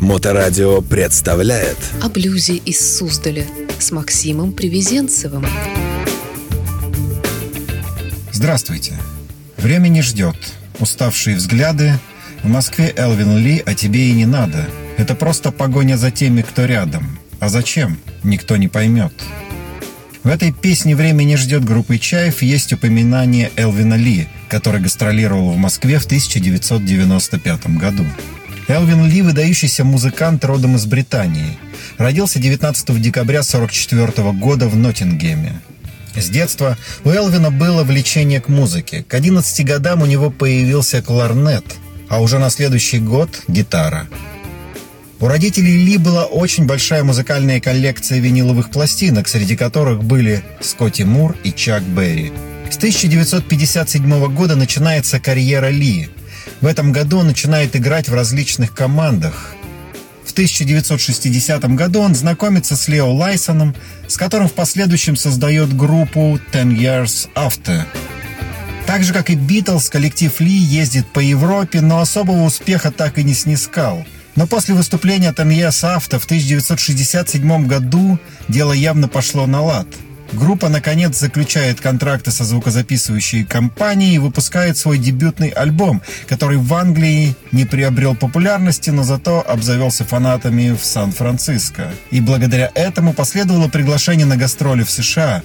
Моторадио представляет О блюзе из Суздаля с Максимом Привезенцевым. Здравствуйте. Время не ждет. Уставшие взгляды. В Москве Элвин Ли, а тебе и не надо. Это просто погоня за теми, кто рядом. А зачем? Никто не поймет. В этой песне «Время не ждет» группы «Чаев» есть упоминание Элвина Ли, который гастролировал в Москве в 1995 году. Элвин Ли – выдающийся музыкант родом из Британии. Родился 19 декабря 1944 года в Ноттингеме. С детства у Элвина было влечение к музыке. К 11 годам у него появился кларнет, а уже на следующий год – гитара. У родителей Ли была очень большая музыкальная коллекция виниловых пластинок, среди которых были Скотти Мур и Чак Берри. С 1957 года начинается карьера Ли. В этом году он начинает играть в различных командах. В 1960 году он знакомится с Лео Лайсоном, с которым в последующем создает группу Ten Years After. Так же, как и Битлз, коллектив Ли ездит по Европе, но особого успеха так и не снискал – но после выступления Таньес Авто в 1967 году дело явно пошло на лад. Группа, наконец, заключает контракты со звукозаписывающей компанией и выпускает свой дебютный альбом, который в Англии не приобрел популярности, но зато обзавелся фанатами в Сан-Франциско. И благодаря этому последовало приглашение на гастроли в США.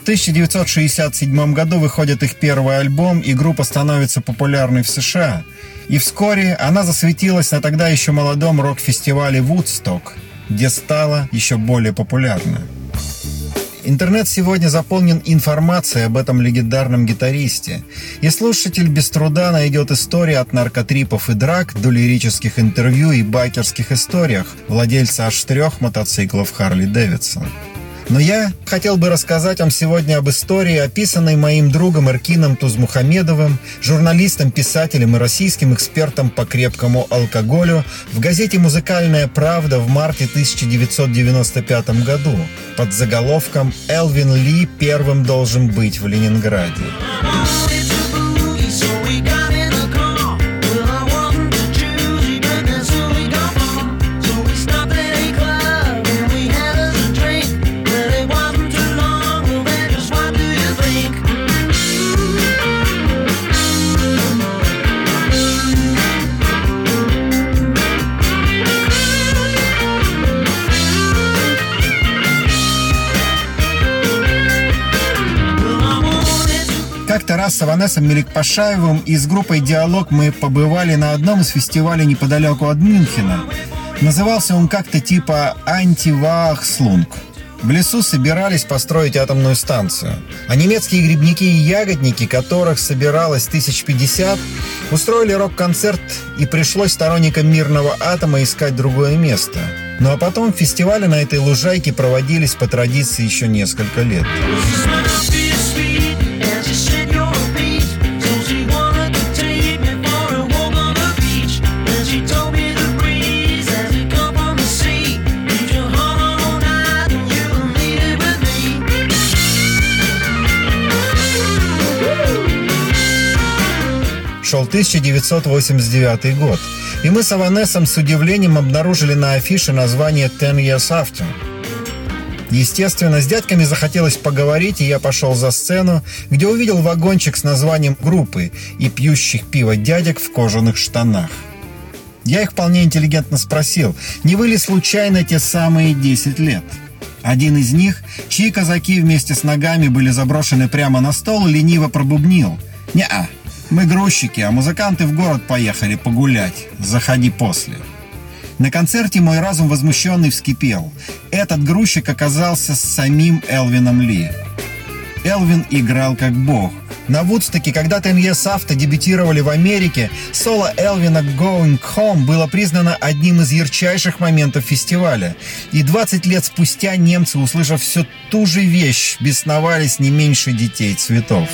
В 1967 году выходит их первый альбом, и группа становится популярной в США – и вскоре она засветилась на тогда еще молодом рок-фестивале «Вудсток», где стала еще более популярна. Интернет сегодня заполнен информацией об этом легендарном гитаристе, и слушатель без труда найдет истории от наркотрипов и драк до лирических интервью и байкерских историях владельца аж трех мотоциклов Харли Дэвидсон. Но я хотел бы рассказать вам сегодня об истории, описанной моим другом Эркином Тузмухамедовым, журналистом, писателем и российским экспертом по крепкому алкоголю в газете «Музыкальная правда» в марте 1995 году под заголовком «Элвин Ли первым должен быть в Ленинграде». Раз с Аванесом Меликпашаевым и с группой «Диалог» мы побывали на одном из фестивалей неподалеку от Мюнхена. Назывался он как-то типа «Антивахслунг». В лесу собирались построить атомную станцию. А немецкие грибники и ягодники, которых собиралось тысяч пятьдесят, устроили рок-концерт и пришлось сторонникам мирного атома искать другое место. Ну а потом фестивали на этой лужайке проводились по традиции еще несколько лет. Шел 1989 год, и мы с Аванесом с удивлением обнаружили на афише название «Ten Years After». Естественно, с дядьками захотелось поговорить, и я пошел за сцену, где увидел вагончик с названием группы и пьющих пиво дядек в кожаных штанах. Я их вполне интеллигентно спросил, не вы ли случайно те самые 10 лет? Один из них, чьи казаки вместе с ногами были заброшены прямо на стол, лениво пробубнил. «Не-а, мы грузчики, а музыканты в город поехали погулять. Заходи после. На концерте мой разум возмущенный вскипел. Этот грузчик оказался с самим Элвином Ли. Элвин играл как бог. На Вудстоке, когда ТНЕС Авто дебютировали в Америке, соло Элвина «Going Home» было признано одним из ярчайших моментов фестиваля. И 20 лет спустя немцы, услышав всю ту же вещь, бесновались не меньше детей цветов.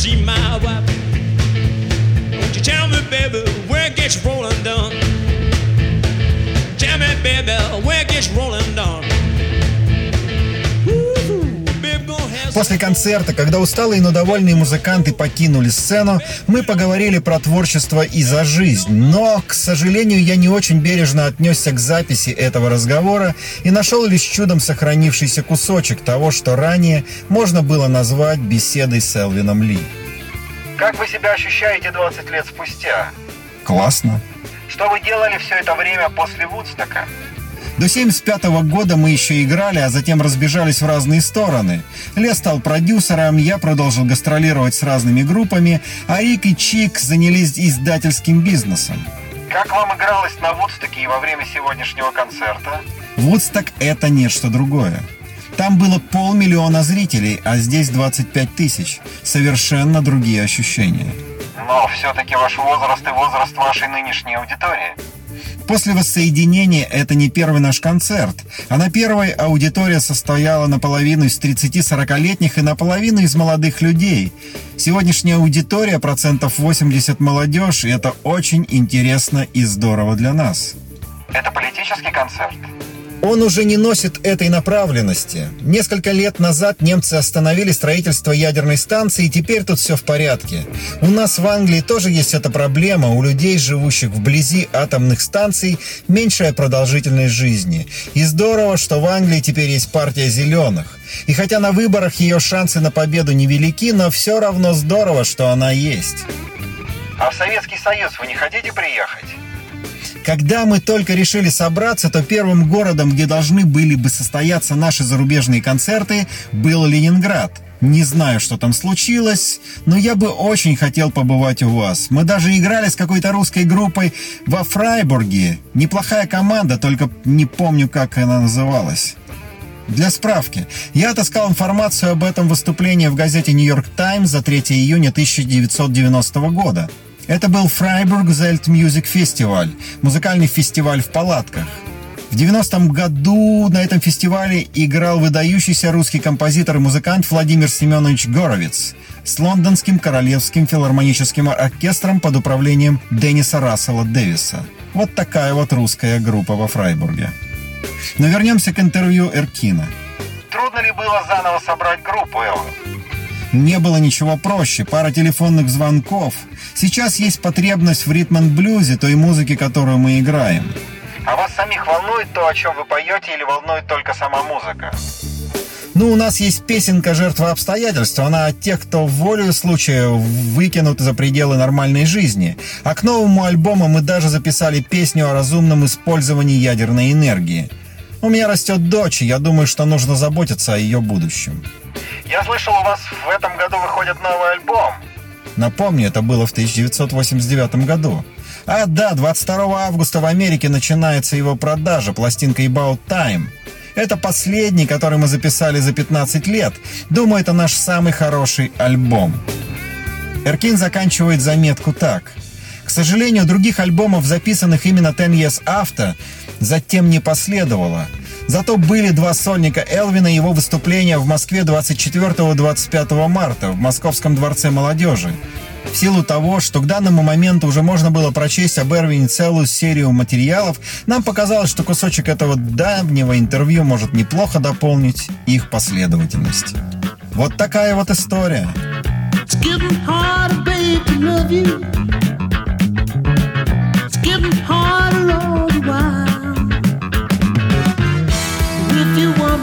See my wife. Won't you tell me, baby, where it gets rolling После концерта, когда усталые, но довольные музыканты покинули сцену, мы поговорили про творчество и за жизнь. Но, к сожалению, я не очень бережно отнесся к записи этого разговора и нашел лишь чудом сохранившийся кусочек того, что ранее можно было назвать беседой с Элвином Ли. Как вы себя ощущаете 20 лет спустя? Классно. Что вы делали все это время после Вудстока? До 75 года мы еще играли, а затем разбежались в разные стороны. Лес стал продюсером, я продолжил гастролировать с разными группами, а Рик и Чик занялись издательским бизнесом. Как вам игралось на Вудстоке и во время сегодняшнего концерта? Вудсток – это нечто другое. Там было полмиллиона зрителей, а здесь 25 тысяч. Совершенно другие ощущения. Но все-таки ваш возраст и возраст вашей нынешней аудитории. После воссоединения это не первый наш концерт, а на первой аудитория состояла наполовину из 30-40-летних и наполовину из молодых людей. Сегодняшняя аудитория процентов 80 молодежь, и это очень интересно и здорово для нас. Это политический концерт? Он уже не носит этой направленности. Несколько лет назад немцы остановили строительство ядерной станции, и теперь тут все в порядке. У нас в Англии тоже есть эта проблема. У людей, живущих вблизи атомных станций, меньшая продолжительность жизни. И здорово, что в Англии теперь есть партия зеленых. И хотя на выборах ее шансы на победу невелики, но все равно здорово, что она есть. А в Советский Союз вы не хотите приехать? Когда мы только решили собраться, то первым городом, где должны были бы состояться наши зарубежные концерты, был Ленинград. Не знаю, что там случилось, но я бы очень хотел побывать у вас. Мы даже играли с какой-то русской группой во Фрайбурге. Неплохая команда, только не помню, как она называлась. Для справки, я отыскал информацию об этом выступлении в газете «Нью-Йорк Таймс» за 3 июня 1990 года. Это был Freiburg Zelt Music Festival, музыкальный фестиваль в палатках. В 90-м году на этом фестивале играл выдающийся русский композитор и музыкант Владимир Семенович Горовец с лондонским королевским филармоническим оркестром под управлением Денниса Рассела Дэвиса. Вот такая вот русская группа во Фрайбурге. Но вернемся к интервью Эркина. Трудно ли было заново собрать группу, Элвин? Не было ничего проще, пара телефонных звонков. Сейчас есть потребность в ритм-блюзе, той музыке, которую мы играем. А вас самих волнует то, о чем вы поете, или волнует только сама музыка? Ну, у нас есть песенка «Жертва обстоятельств». Она от тех, кто волею случая выкинут за пределы нормальной жизни. А к новому альбому мы даже записали песню о разумном использовании ядерной энергии. У меня растет дочь, и я думаю, что нужно заботиться о ее будущем. Я слышал, у вас в этом году выходит новый альбом. Напомню, это было в 1989 году. А да, 22 августа в Америке начинается его продажа, пластинка About Time. Это последний, который мы записали за 15 лет. Думаю, это наш самый хороший альбом. Эркин заканчивает заметку так. К сожалению, других альбомов, записанных именно Ten Years After, затем не последовало. Зато были два сольника Элвина и его выступления в Москве 24-25 марта в Московском дворце молодежи. В силу того, что к данному моменту уже можно было прочесть об Эрвине целую серию материалов, нам показалось, что кусочек этого давнего интервью может неплохо дополнить их последовательность. Вот такая вот история. It's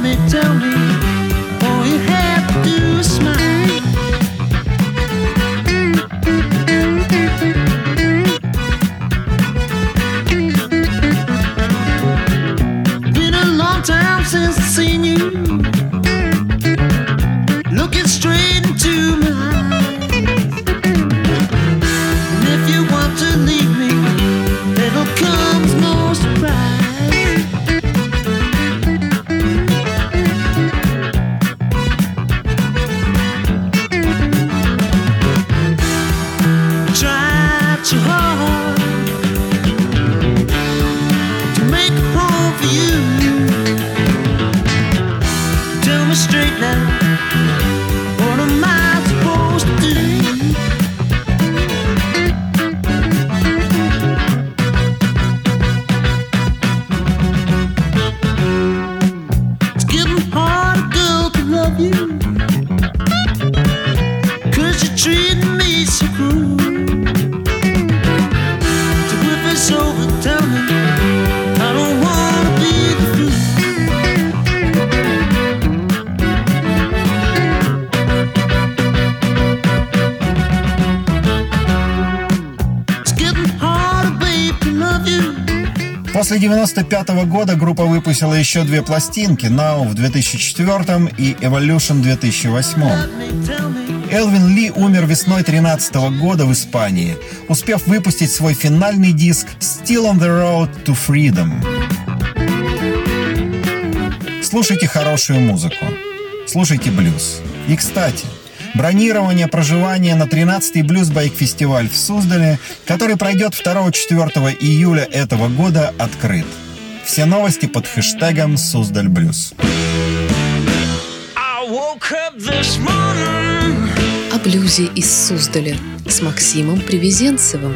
me, tell me. All you have to smile. После 95 года группа выпустила еще две пластинки «Now» в 2004 и «Evolution» в 2008. Let me tell me. Элвин Ли умер весной 13 года в Испании, успев выпустить свой финальный диск «Still on the Road to Freedom». Слушайте хорошую музыку, слушайте блюз. И, кстати, бронирование проживания на 13-й блюз-байк-фестиваль в Суздале, который пройдет 2-4 июля этого года, открыт. Все новости под хэштегом «Суздаль Блюз». О блюзе из Суздаля с Максимом Привезенцевым.